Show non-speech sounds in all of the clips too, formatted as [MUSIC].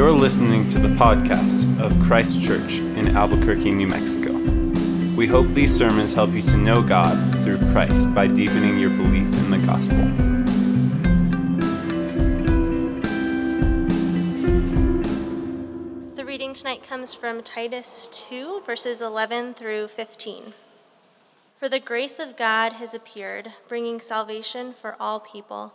You're listening to the podcast of Christ Church in Albuquerque, New Mexico. We hope these sermons help you to know God through Christ by deepening your belief in the gospel. The reading tonight comes from Titus 2, verses 11 through 15. For the grace of God has appeared, bringing salvation for all people,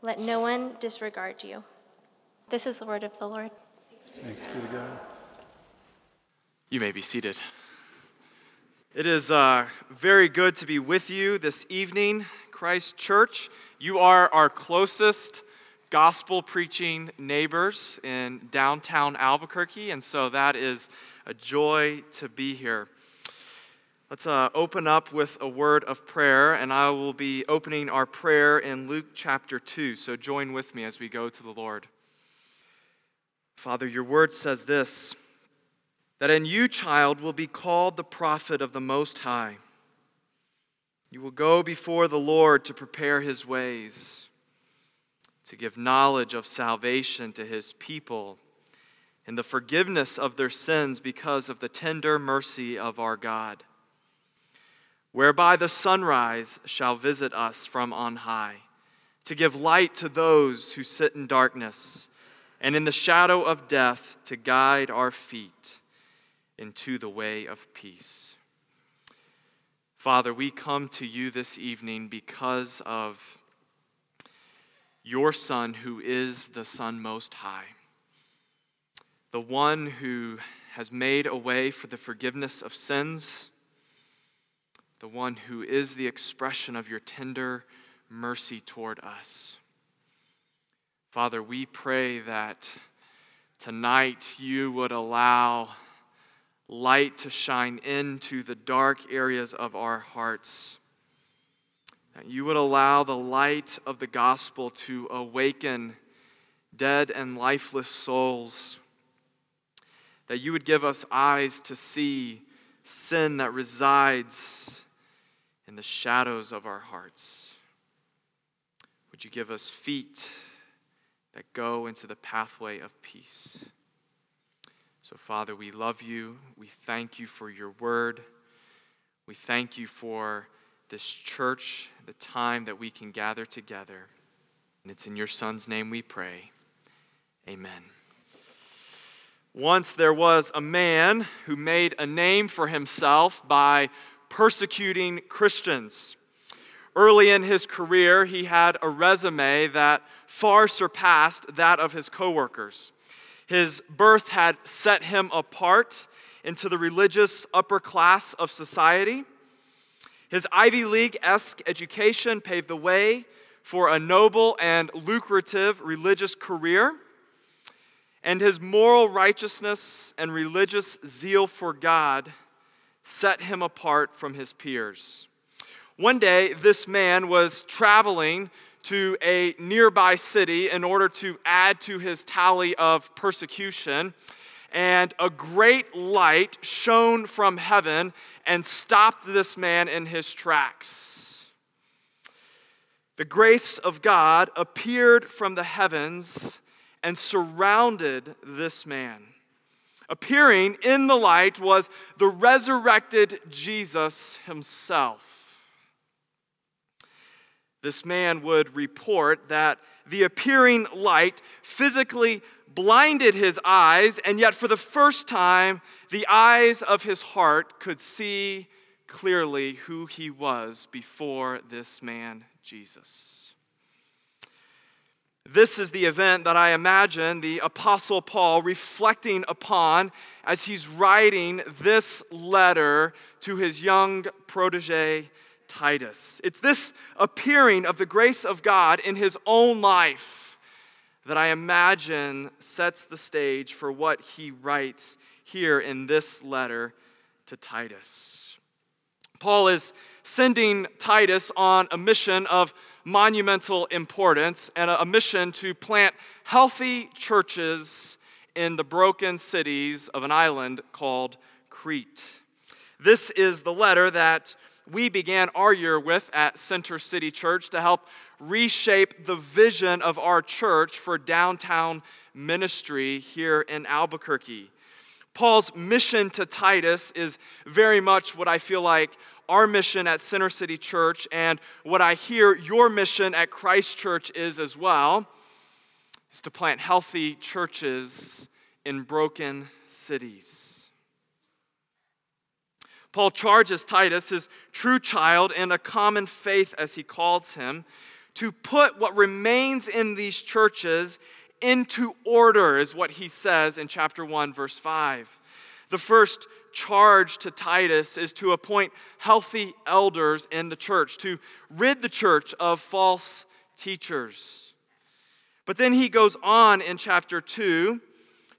Let no one disregard you. This is the word of the Lord. Thanks be to God. You may be seated. It is uh, very good to be with you this evening, Christ Church. You are our closest gospel preaching neighbors in downtown Albuquerque, and so that is a joy to be here. Let's uh, open up with a word of prayer, and I will be opening our prayer in Luke chapter 2. So join with me as we go to the Lord. Father, your word says this that in you, child, will be called the prophet of the Most High. You will go before the Lord to prepare his ways, to give knowledge of salvation to his people, and the forgiveness of their sins because of the tender mercy of our God whereby the sunrise shall visit us from on high, to give light to those who sit in darkness, and in the shadow of death to guide our feet into the way of peace. Father, we come to you this evening because of your Son, who is the Son Most High, the one who has made a way for the forgiveness of sins the one who is the expression of your tender mercy toward us. Father, we pray that tonight you would allow light to shine into the dark areas of our hearts. That you would allow the light of the gospel to awaken dead and lifeless souls. That you would give us eyes to see sin that resides in the shadows of our hearts. Would you give us feet that go into the pathway of peace? So, Father, we love you. We thank you for your word. We thank you for this church, the time that we can gather together. And it's in your Son's name we pray. Amen. Once there was a man who made a name for himself by persecuting Christians. Early in his career, he had a resume that far surpassed that of his coworkers. His birth had set him apart into the religious upper class of society. His Ivy League esque education paved the way for a noble and lucrative religious career. And his moral righteousness and religious zeal for God set him apart from his peers. One day, this man was traveling to a nearby city in order to add to his tally of persecution, and a great light shone from heaven and stopped this man in his tracks. The grace of God appeared from the heavens and surrounded this man. Appearing in the light was the resurrected Jesus himself. This man would report that the appearing light physically blinded his eyes, and yet for the first time, the eyes of his heart could see clearly who he was before this man, Jesus. This is the event that I imagine the Apostle Paul reflecting upon as he's writing this letter to his young protege, Titus. It's this appearing of the grace of God in his own life that I imagine sets the stage for what he writes here in this letter to Titus. Paul is sending Titus on a mission of monumental importance and a mission to plant healthy churches in the broken cities of an island called Crete. This is the letter that we began our year with at Center City Church to help reshape the vision of our church for downtown ministry here in Albuquerque. Paul's mission to Titus is very much what I feel like our mission at Center City Church and what I hear your mission at Christ Church is as well is to plant healthy churches in broken cities. Paul charges Titus, his true child, in a common faith, as he calls him, to put what remains in these churches into order, is what he says in chapter 1, verse 5. The first charge to Titus is to appoint healthy elders in the church, to rid the church of false teachers. But then he goes on in chapter 2,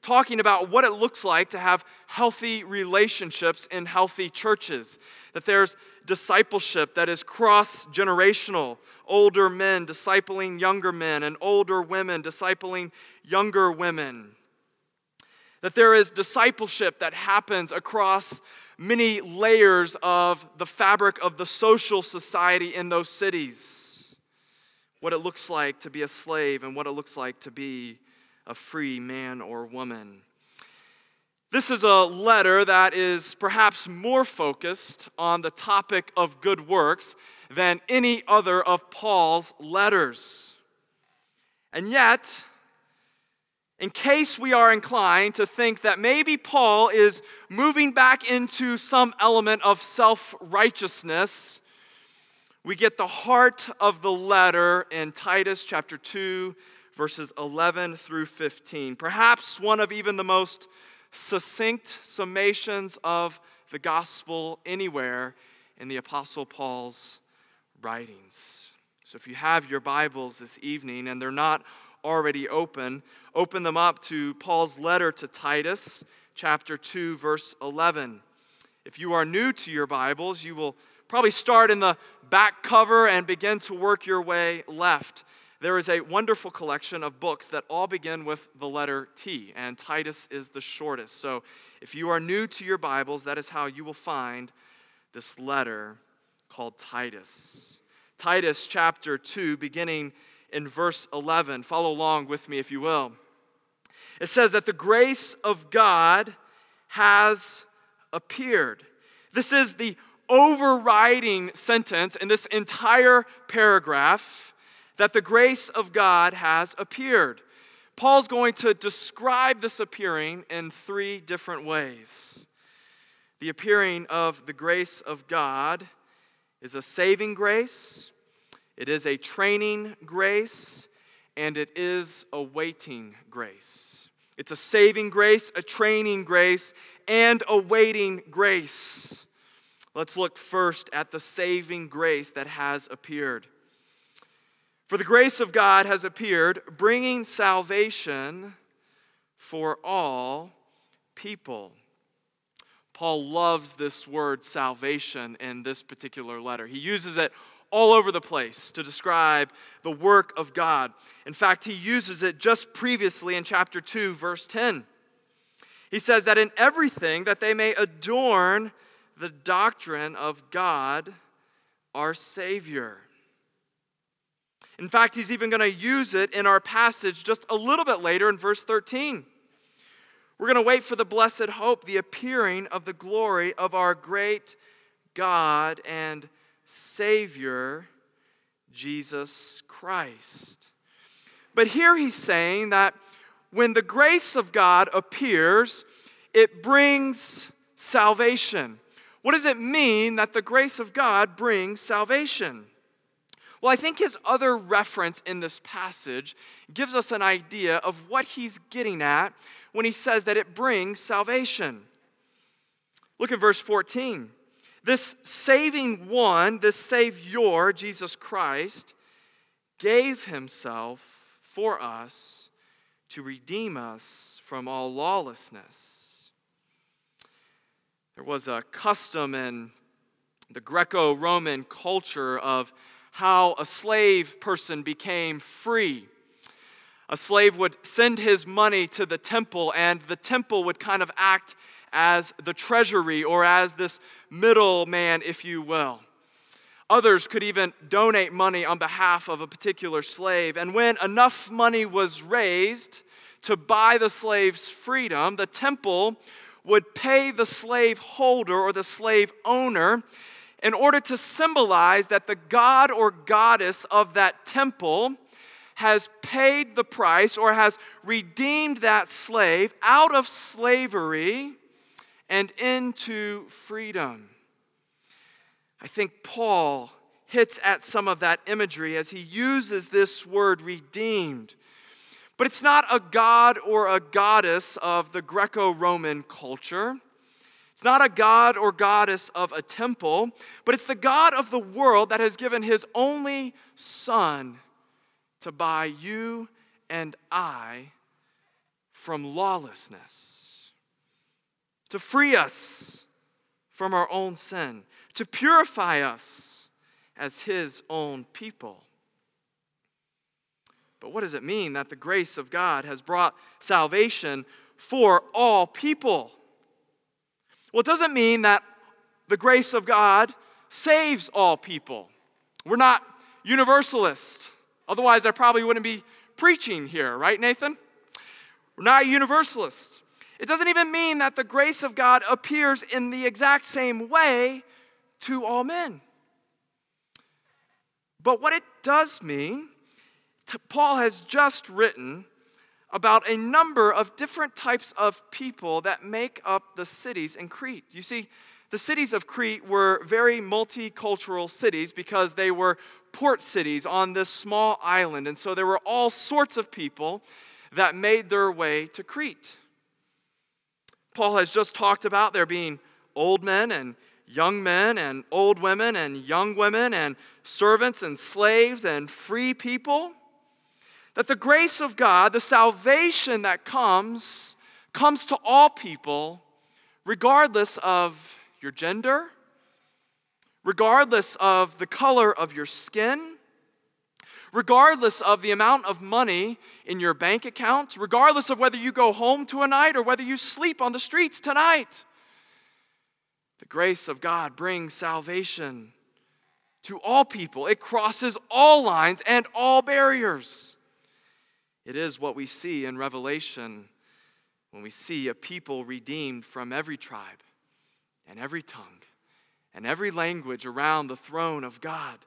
talking about what it looks like to have healthy relationships in healthy churches. That there's discipleship that is cross generational, older men discipling younger men, and older women discipling younger women. That there is discipleship that happens across many layers of the fabric of the social society in those cities. What it looks like to be a slave and what it looks like to be a free man or woman. This is a letter that is perhaps more focused on the topic of good works than any other of Paul's letters. And yet, in case we are inclined to think that maybe Paul is moving back into some element of self righteousness, we get the heart of the letter in Titus chapter 2, verses 11 through 15. Perhaps one of even the most succinct summations of the gospel anywhere in the Apostle Paul's writings. So if you have your Bibles this evening and they're not already open, open them up to Paul's letter to Titus, chapter 2, verse 11. If you are new to your Bibles, you will probably start in the back cover and begin to work your way left. There is a wonderful collection of books that all begin with the letter T, and Titus is the shortest. So if you are new to your Bibles, that is how you will find this letter called Titus. Titus chapter 2, beginning in verse 11. Follow along with me if you will. It says that the grace of God has appeared. This is the overriding sentence in this entire paragraph that the grace of God has appeared. Paul's going to describe this appearing in three different ways. The appearing of the grace of God is a saving grace, it is a training grace, and it is a waiting grace. It's a saving grace, a training grace, and a waiting grace. Let's look first at the saving grace that has appeared. For the grace of God has appeared, bringing salvation for all people. Paul loves this word salvation in this particular letter. He uses it all over the place to describe the work of God. In fact, he uses it just previously in chapter 2, verse 10. He says that in everything that they may adorn the doctrine of God, our Savior. In fact, he's even going to use it in our passage just a little bit later in verse 13. We're going to wait for the blessed hope, the appearing of the glory of our great God and Savior, Jesus Christ. But here he's saying that when the grace of God appears, it brings salvation. What does it mean that the grace of God brings salvation? Well, I think his other reference in this passage gives us an idea of what he's getting at when he says that it brings salvation. Look at verse 14. This saving one, this Savior, Jesus Christ, gave himself for us to redeem us from all lawlessness. There was a custom in the Greco Roman culture of how a slave person became free. A slave would send his money to the temple, and the temple would kind of act as the treasury or as this middleman, if you will. Others could even donate money on behalf of a particular slave. And when enough money was raised to buy the slave's freedom, the temple would pay the slave holder or the slave owner in order to symbolize that the god or goddess of that temple has paid the price or has redeemed that slave out of slavery and into freedom. I think Paul hits at some of that imagery as he uses this word redeemed. But it's not a god or a goddess of the Greco Roman culture. It's not a god or goddess of a temple, but it's the God of the world that has given his only Son to buy you and I from lawlessness, to free us from our own sin, to purify us as his own people. But what does it mean that the grace of God has brought salvation for all people? Well, it doesn't mean that the grace of God saves all people. We're not universalists. Otherwise, I probably wouldn't be preaching here, right, Nathan? We're not universalists. It doesn't even mean that the grace of God appears in the exact same way to all men. But what it does mean, Paul has just written about a number of different types of people that make up the cities in Crete. You see, the cities of Crete were very multicultural cities because they were port cities on this small island. And so there were all sorts of people that made their way to Crete. Paul has just talked about there being old men and young men and old women and young women and servants and slaves and free people. That the grace of God, the salvation that comes, comes to all people, regardless of your gender, regardless of the color of your skin, regardless of the amount of money in your bank account, regardless of whether you go home to a night or whether you sleep on the streets tonight. The grace of God brings salvation to all people, it crosses all lines and all barriers. It is what we see in Revelation when we see a people redeemed from every tribe and every tongue and every language around the throne of God,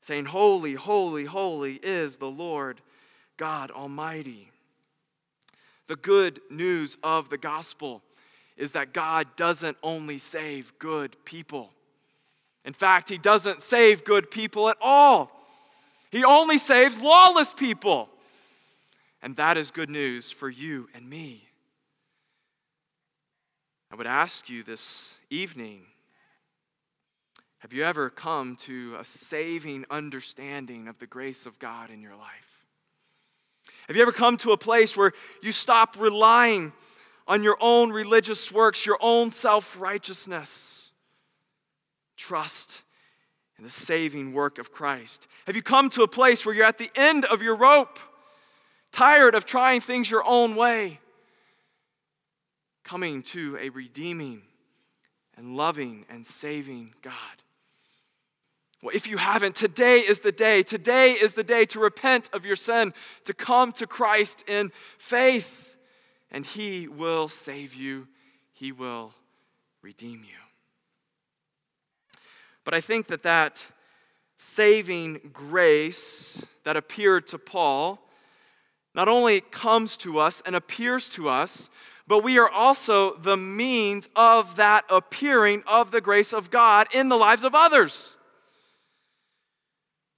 saying, Holy, holy, holy is the Lord God Almighty. The good news of the gospel is that God doesn't only save good people. In fact, He doesn't save good people at all. He only saves lawless people. And that is good news for you and me. I would ask you this evening have you ever come to a saving understanding of the grace of God in your life? Have you ever come to a place where you stop relying on your own religious works, your own self righteousness? Trust in the saving work of Christ. Have you come to a place where you're at the end of your rope, tired of trying things your own way? Coming to a redeeming and loving and saving God. Well, if you haven't, today is the day. Today is the day to repent of your sin, to come to Christ in faith, and He will save you, He will redeem you. But I think that that saving grace that appeared to Paul not only comes to us and appears to us, but we are also the means of that appearing of the grace of God in the lives of others.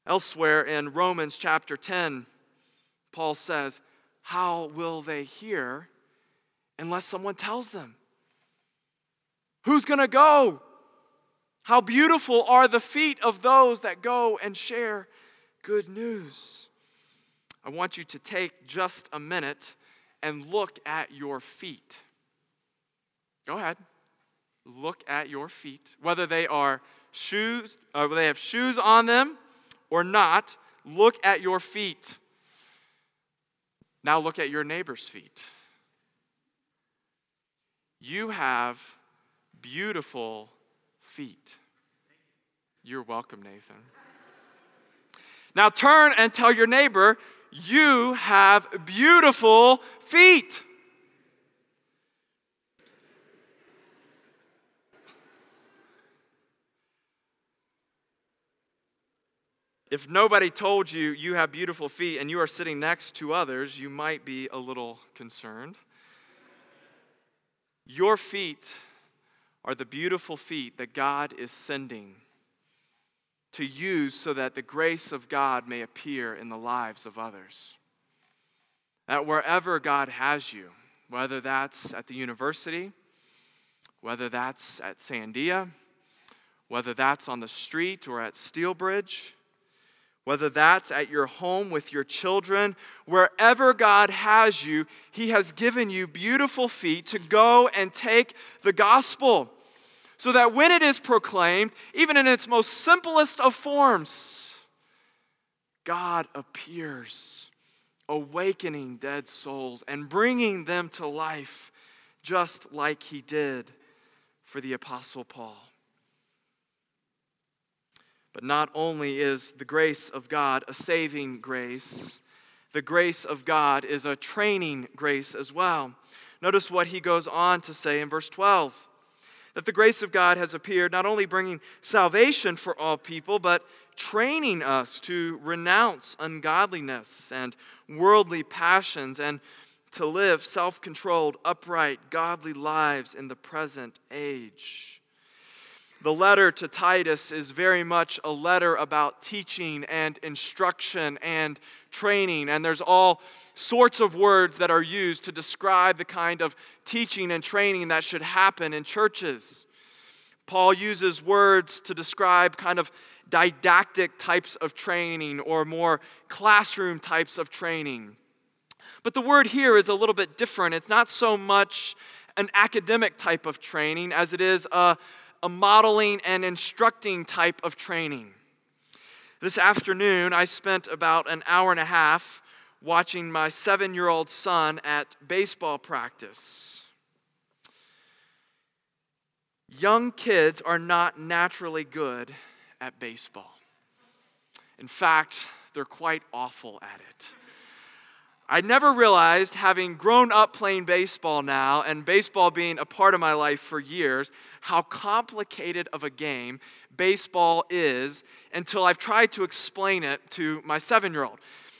Elsewhere in Romans chapter 10, Paul says, How will they hear unless someone tells them? Who's going to go? How beautiful are the feet of those that go and share good news. I want you to take just a minute and look at your feet. Go ahead. look at your feet, whether they are shoes, uh, they have shoes on them or not, look at your feet. Now look at your neighbor's feet. You have beautiful feet. You're welcome, Nathan. Now turn and tell your neighbor, you have beautiful feet. If nobody told you you have beautiful feet and you are sitting next to others, you might be a little concerned. Your feet are the beautiful feet that God is sending to use so that the grace of God may appear in the lives of others. That wherever God has you, whether that's at the university, whether that's at Sandia, whether that's on the street or at Steelbridge, whether that's at your home with your children, wherever God has you, He has given you beautiful feet to go and take the gospel. So that when it is proclaimed, even in its most simplest of forms, God appears, awakening dead souls and bringing them to life, just like He did for the Apostle Paul. But not only is the grace of God a saving grace, the grace of God is a training grace as well. Notice what he goes on to say in verse 12 that the grace of God has appeared, not only bringing salvation for all people, but training us to renounce ungodliness and worldly passions and to live self controlled, upright, godly lives in the present age. The letter to Titus is very much a letter about teaching and instruction and training, and there's all sorts of words that are used to describe the kind of teaching and training that should happen in churches. Paul uses words to describe kind of didactic types of training or more classroom types of training. But the word here is a little bit different. It's not so much an academic type of training as it is a a modeling and instructing type of training. This afternoon, I spent about an hour and a half watching my seven year old son at baseball practice. Young kids are not naturally good at baseball. In fact, they're quite awful at it. I never realized, having grown up playing baseball now and baseball being a part of my life for years, how complicated of a game baseball is until I've tried to explain it to my seven year old.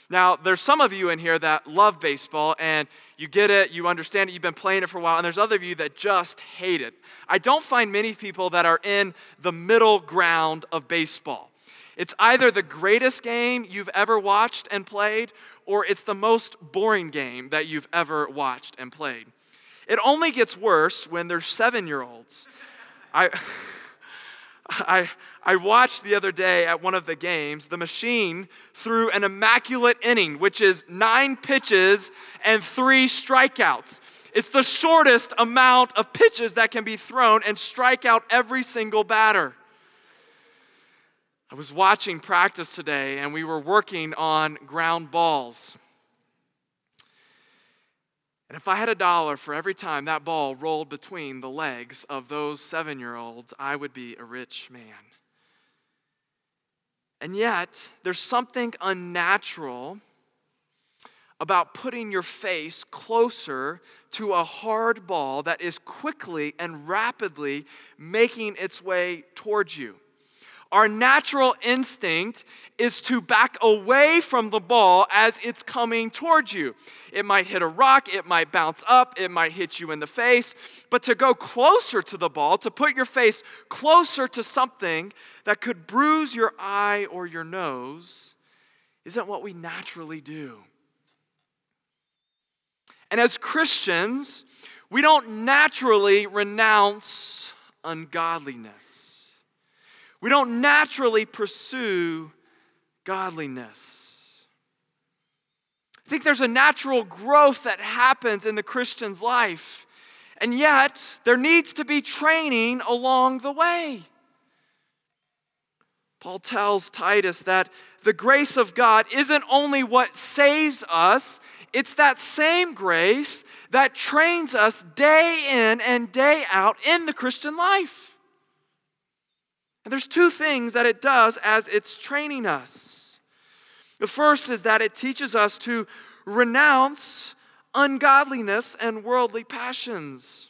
Now, there's some of you in here that love baseball and you get it, you understand it, you've been playing it for a while, and there's other of you that just hate it. I don't find many people that are in the middle ground of baseball. It's either the greatest game you've ever watched and played, or it's the most boring game that you've ever watched and played. It only gets worse when they're seven year olds I, [LAUGHS] I, I watched the other day at one of the games, the machine threw an immaculate inning, which is nine pitches and three strikeouts. It's the shortest amount of pitches that can be thrown and strike out every single batter. I was watching practice today and we were working on ground balls. And if I had a dollar for every time that ball rolled between the legs of those seven year olds, I would be a rich man. And yet, there's something unnatural about putting your face closer to a hard ball that is quickly and rapidly making its way towards you our natural instinct is to back away from the ball as it's coming towards you. It might hit a rock, it might bounce up, it might hit you in the face, but to go closer to the ball, to put your face closer to something that could bruise your eye or your nose, isn't what we naturally do. And as Christians, we don't naturally renounce ungodliness. We don't naturally pursue godliness. I think there's a natural growth that happens in the Christian's life. And yet, there needs to be training along the way. Paul tells Titus that the grace of God isn't only what saves us, it's that same grace that trains us day in and day out in the Christian life. And there's two things that it does as it's training us. The first is that it teaches us to renounce ungodliness and worldly passions.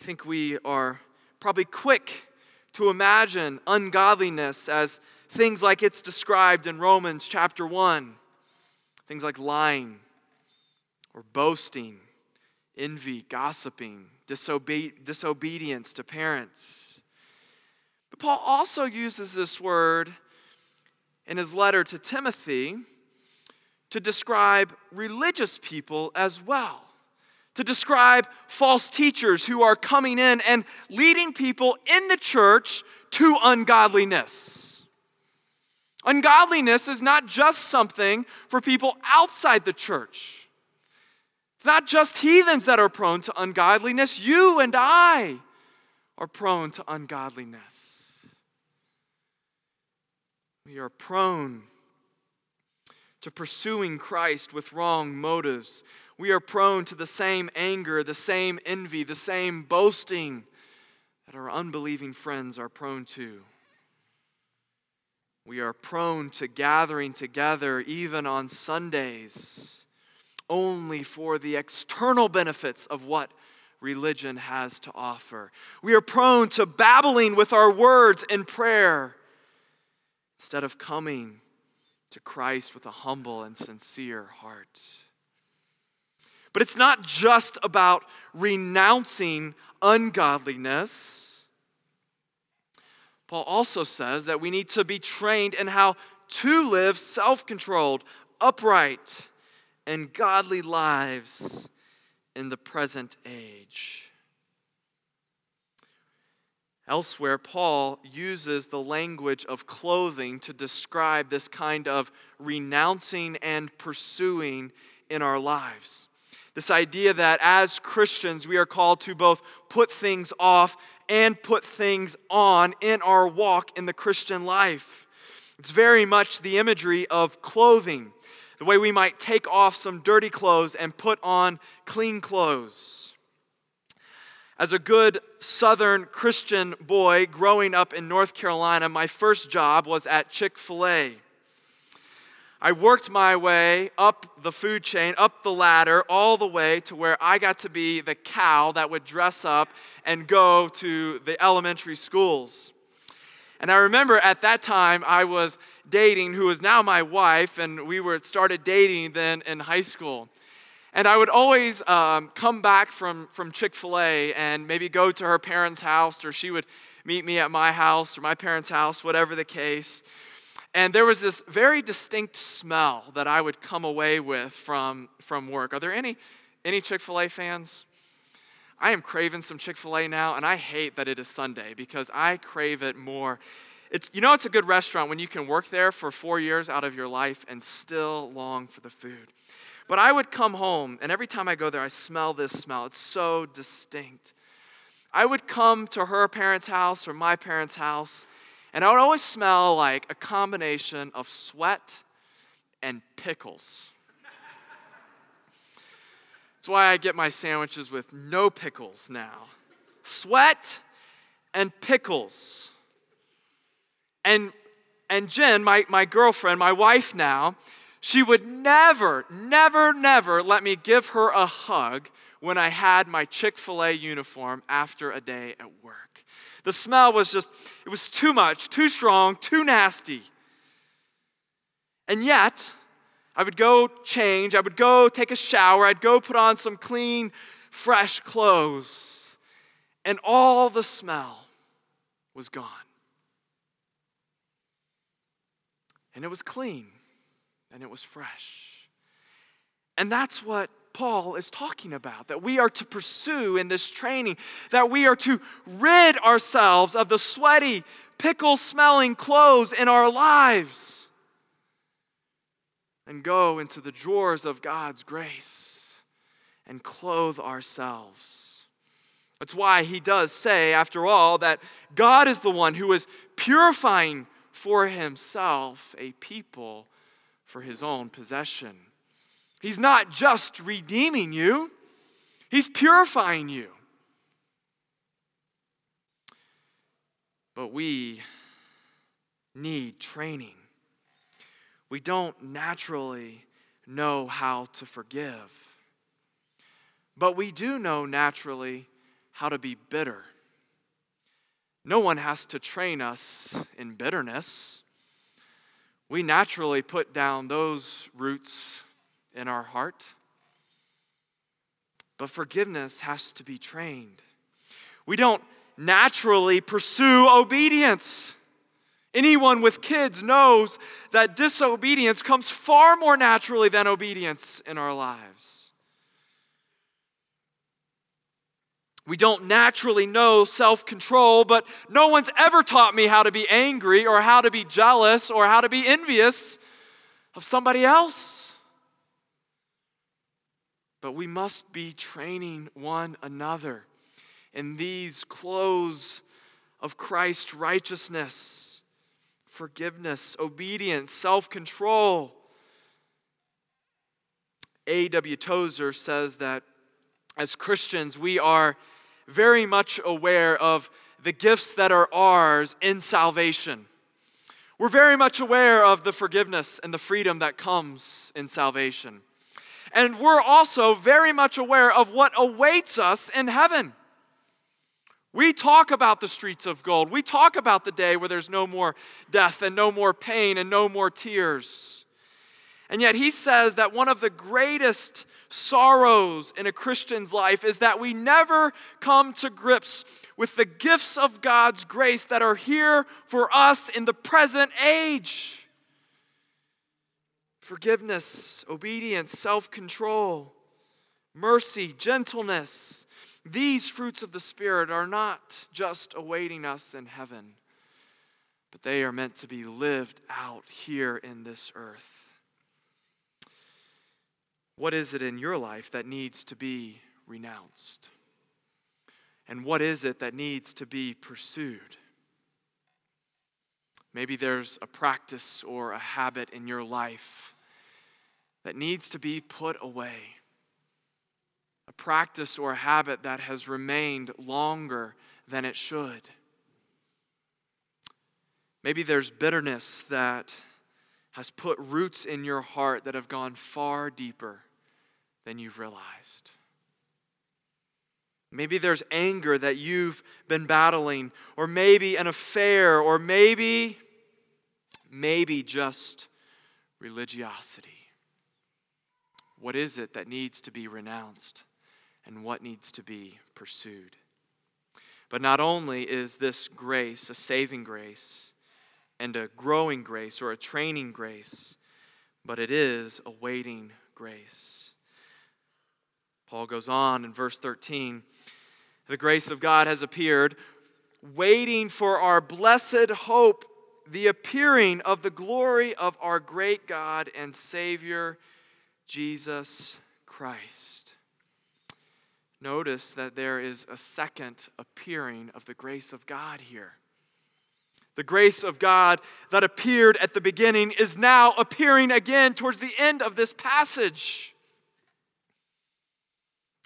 I think we are probably quick to imagine ungodliness as things like it's described in Romans chapter 1 things like lying or boasting, envy, gossiping, disobe- disobedience to parents. But Paul also uses this word in his letter to Timothy to describe religious people as well, to describe false teachers who are coming in and leading people in the church to ungodliness. Ungodliness is not just something for people outside the church. It's not just heathens that are prone to ungodliness. You and I are prone to ungodliness. We are prone to pursuing Christ with wrong motives. We are prone to the same anger, the same envy, the same boasting that our unbelieving friends are prone to. We are prone to gathering together even on Sundays only for the external benefits of what religion has to offer. We are prone to babbling with our words in prayer instead of coming to Christ with a humble and sincere heart. But it's not just about renouncing ungodliness. Paul also says that we need to be trained in how to live self controlled, upright, and godly lives in the present age. Elsewhere, Paul uses the language of clothing to describe this kind of renouncing and pursuing in our lives. This idea that as Christians, we are called to both put things off and put things on in our walk in the Christian life. It's very much the imagery of clothing, the way we might take off some dirty clothes and put on clean clothes. As a good Southern Christian boy growing up in North Carolina, my first job was at Chick fil A. I worked my way up the food chain, up the ladder, all the way to where I got to be the cow that would dress up and go to the elementary schools. And I remember at that time I was dating who is now my wife, and we were started dating then in high school. And I would always um, come back from, from Chick fil A and maybe go to her parents' house, or she would meet me at my house or my parents' house, whatever the case. And there was this very distinct smell that I would come away with from, from work. Are there any, any Chick fil A fans? I am craving some Chick fil A now, and I hate that it is Sunday because I crave it more. It's, you know, it's a good restaurant when you can work there for four years out of your life and still long for the food. But I would come home, and every time I go there, I smell this smell. It's so distinct. I would come to her parents' house or my parents' house, and I would always smell like a combination of sweat and pickles. That's why I get my sandwiches with no pickles now. Sweat and pickles. And and Jen, my, my girlfriend, my wife now, she would never, never, never let me give her a hug when I had my Chick fil A uniform after a day at work. The smell was just, it was too much, too strong, too nasty. And yet, I would go change, I would go take a shower, I'd go put on some clean, fresh clothes, and all the smell was gone. And it was clean and it was fresh. And that's what Paul is talking about that we are to pursue in this training, that we are to rid ourselves of the sweaty, pickle smelling clothes in our lives and go into the drawers of God's grace and clothe ourselves. That's why he does say, after all, that God is the one who is purifying for himself a people for his own possession. He's not just redeeming you, he's purifying you. But we need training. We don't naturally know how to forgive, but we do know naturally how to be bitter. No one has to train us in bitterness. We naturally put down those roots in our heart. But forgiveness has to be trained. We don't naturally pursue obedience. Anyone with kids knows that disobedience comes far more naturally than obedience in our lives. We don't naturally know self control, but no one's ever taught me how to be angry or how to be jealous or how to be envious of somebody else. But we must be training one another in these clothes of Christ's righteousness, forgiveness, obedience, self control. A.W. Tozer says that as Christians, we are very much aware of the gifts that are ours in salvation. We're very much aware of the forgiveness and the freedom that comes in salvation. And we're also very much aware of what awaits us in heaven. We talk about the streets of gold. We talk about the day where there's no more death and no more pain and no more tears. And yet, he says that one of the greatest sorrows in a Christian's life is that we never come to grips with the gifts of God's grace that are here for us in the present age forgiveness, obedience, self control, mercy, gentleness. These fruits of the Spirit are not just awaiting us in heaven, but they are meant to be lived out here in this earth. What is it in your life that needs to be renounced? And what is it that needs to be pursued? Maybe there's a practice or a habit in your life that needs to be put away. A practice or a habit that has remained longer than it should. Maybe there's bitterness that has put roots in your heart that have gone far deeper than you've realized. Maybe there's anger that you've been battling, or maybe an affair, or maybe, maybe just religiosity. What is it that needs to be renounced and what needs to be pursued? But not only is this grace a saving grace and a growing grace or a training grace, but it is a waiting grace. Paul goes on in verse 13 the grace of God has appeared, waiting for our blessed hope, the appearing of the glory of our great God and Savior Jesus Christ. Notice that there is a second appearing of the grace of God here. The grace of God that appeared at the beginning is now appearing again towards the end of this passage.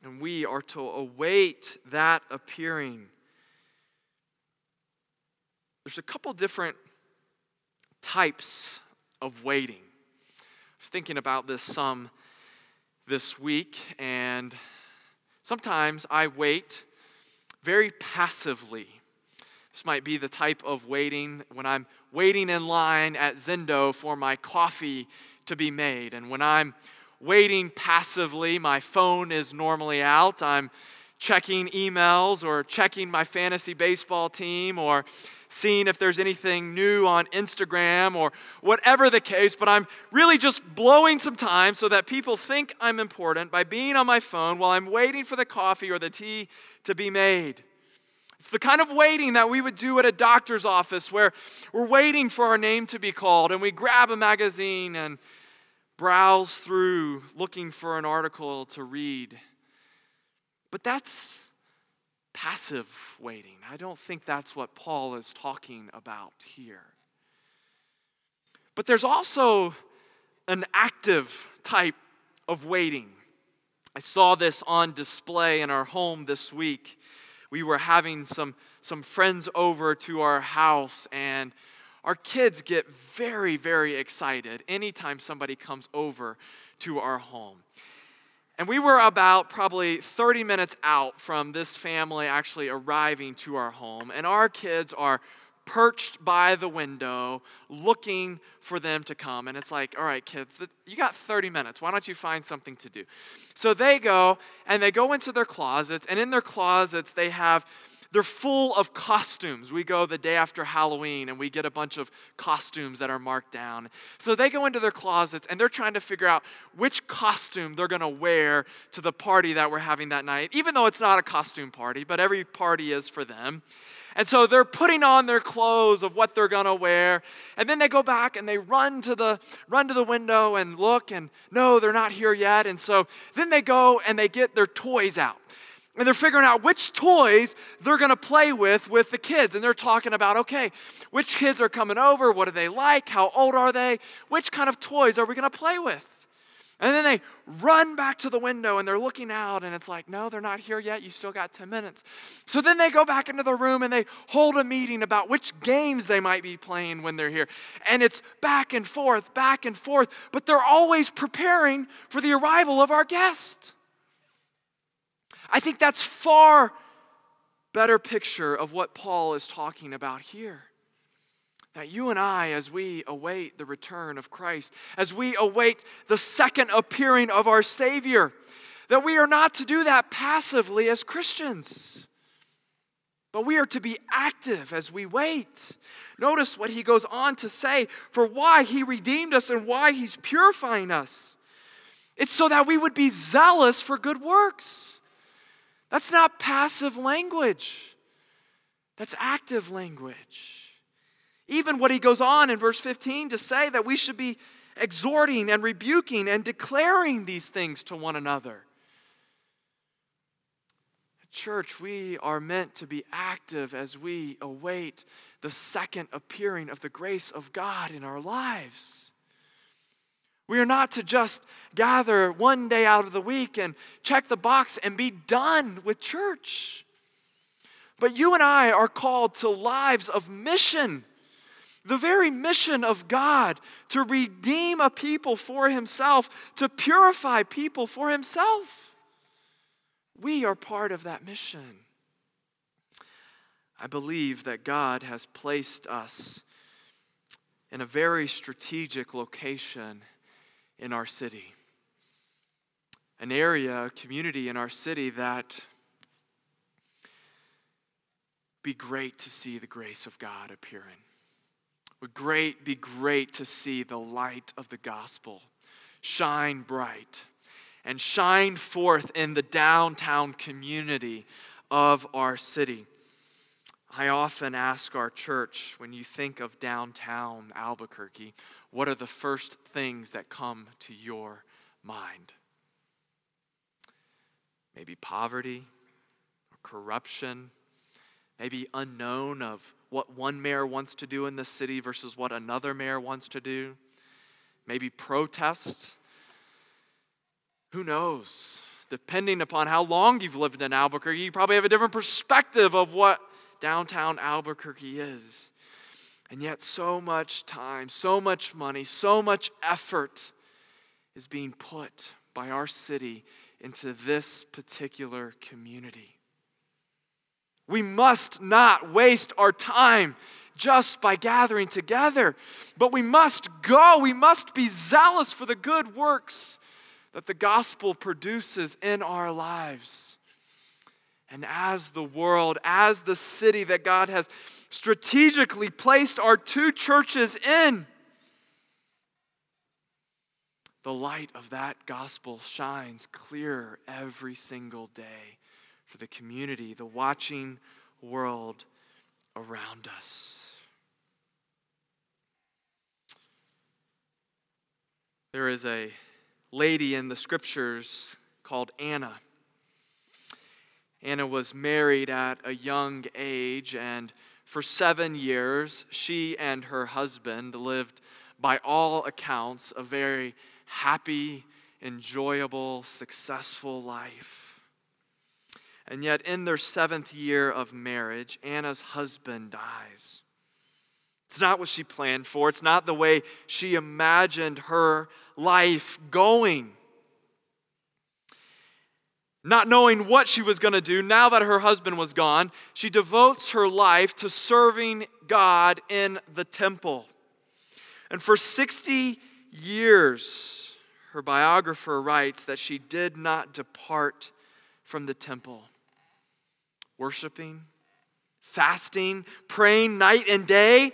And we are to await that appearing. There's a couple different types of waiting I was thinking about this some this week, and sometimes I wait very passively. This might be the type of waiting when I'm waiting in line at Zendo for my coffee to be made. And when I'm waiting passively, my phone is normally out. I'm checking emails or checking my fantasy baseball team or seeing if there's anything new on Instagram or whatever the case, but I'm really just blowing some time so that people think I'm important by being on my phone while I'm waiting for the coffee or the tea to be made. It's the kind of waiting that we would do at a doctor's office where we're waiting for our name to be called and we grab a magazine and browse through looking for an article to read But that's passive waiting. I don't think that's what Paul is talking about here. But there's also an active type of waiting. I saw this on display in our home this week. We were having some, some friends over to our house, and our kids get very, very excited anytime somebody comes over to our home. And we were about probably 30 minutes out from this family actually arriving to our home, and our kids are perched by the window looking for them to come. And it's like, all right, kids, you got 30 minutes. Why don't you find something to do? So they go and they go into their closets, and in their closets, they have. They're full of costumes. We go the day after Halloween and we get a bunch of costumes that are marked down. So they go into their closets and they're trying to figure out which costume they're going to wear to the party that we're having that night, even though it's not a costume party, but every party is for them. And so they're putting on their clothes of what they're going to wear. And then they go back and they run to the run to the window and look and no, they're not here yet. And so then they go and they get their toys out. And they're figuring out which toys they're going to play with with the kids. And they're talking about, okay, which kids are coming over? What do they like? How old are they? Which kind of toys are we going to play with? And then they run back to the window and they're looking out, and it's like, no, they're not here yet. You still got 10 minutes. So then they go back into the room and they hold a meeting about which games they might be playing when they're here. And it's back and forth, back and forth, but they're always preparing for the arrival of our guest. I think that's far better picture of what Paul is talking about here that you and I, as we await the return of Christ, as we await the second appearing of our Savior, that we are not to do that passively as Christians, but we are to be active as we wait. Notice what he goes on to say for why he redeemed us and why he's purifying us. It's so that we would be zealous for good works. That's not passive language, that's active language. Even what he goes on in verse 15 to say that we should be exhorting and rebuking and declaring these things to one another. Church, we are meant to be active as we await the second appearing of the grace of God in our lives. We are not to just gather one day out of the week and check the box and be done with church. But you and I are called to lives of mission the very mission of God to redeem a people for himself, to purify people for himself. We are part of that mission. I believe that God has placed us in a very strategic location in our city. An area, a community in our city that be great to see the grace of God appearing would great be great to see the light of the gospel shine bright and shine forth in the downtown community of our city. I often ask our church when you think of downtown Albuquerque, what are the first things that come to your mind? Maybe poverty or corruption, maybe unknown of what one mayor wants to do in the city versus what another mayor wants to do. Maybe protests. Who knows? Depending upon how long you've lived in Albuquerque, you probably have a different perspective of what downtown Albuquerque is. And yet, so much time, so much money, so much effort is being put by our city into this particular community. We must not waste our time just by gathering together, but we must go. We must be zealous for the good works that the gospel produces in our lives. And as the world, as the city that God has strategically placed our two churches in, the light of that gospel shines clear every single day for the community, the watching world around us. There is a lady in the scriptures called Anna. Anna was married at a young age, and for seven years, she and her husband lived, by all accounts, a very happy, enjoyable, successful life. And yet, in their seventh year of marriage, Anna's husband dies. It's not what she planned for, it's not the way she imagined her life going. Not knowing what she was going to do now that her husband was gone, she devotes her life to serving God in the temple. And for 60 years, her biographer writes that she did not depart from the temple, worshiping, fasting, praying night and day,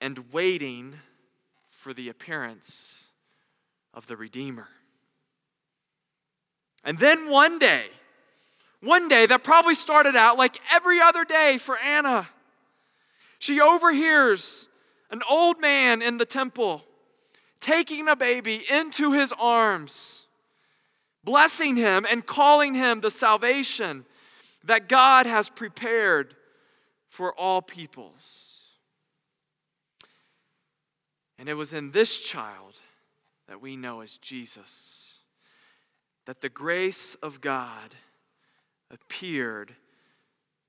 and waiting for the appearance of the Redeemer. And then one day, one day that probably started out like every other day for Anna, she overhears an old man in the temple taking a baby into his arms, blessing him and calling him the salvation that God has prepared for all peoples. And it was in this child that we know as Jesus that the grace of God appeared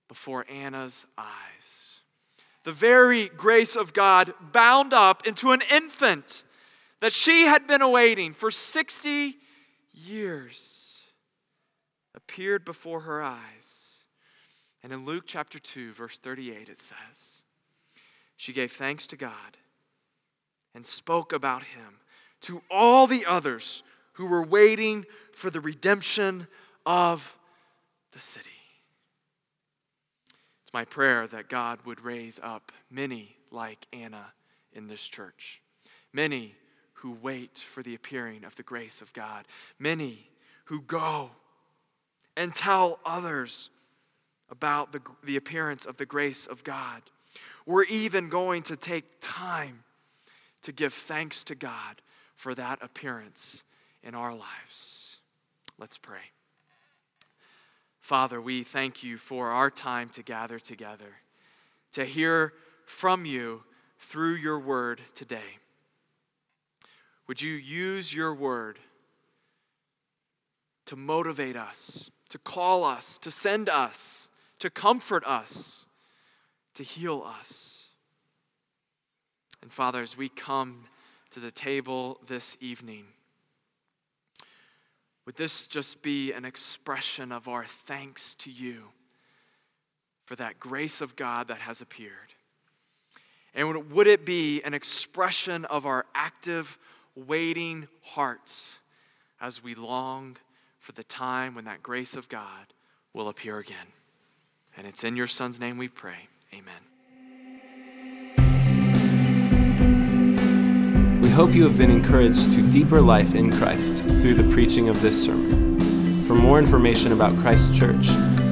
before Anna's eyes. The very grace of God bound up into an infant that she had been awaiting for 60 years appeared before her eyes. And in Luke chapter 2, verse 38, it says, She gave thanks to God and spoke about him to all the others who were waiting for the redemption of the city. It's my prayer that God would raise up many like Anna in this church, many who wait for the appearing of the grace of God, many who go and tell others about the, the appearance of the grace of God. We're even going to take time to give thanks to God for that appearance in our lives. Let's pray. Father, we thank you for our time to gather together, to hear from you through your word today. Would you use your word to motivate us, to call us, to send us, to comfort us, to heal us? And Father, as we come to the table this evening, would this just be an expression of our thanks to you for that grace of God that has appeared? And would it be an expression of our active, waiting hearts as we long for the time when that grace of God will appear again? And it's in your Son's name we pray. Amen. Hope you have been encouraged to deeper life in Christ through the preaching of this sermon. For more information about Christ Church,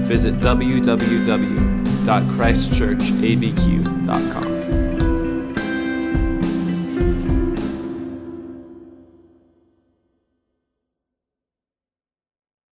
visit www.christchurchabq.com.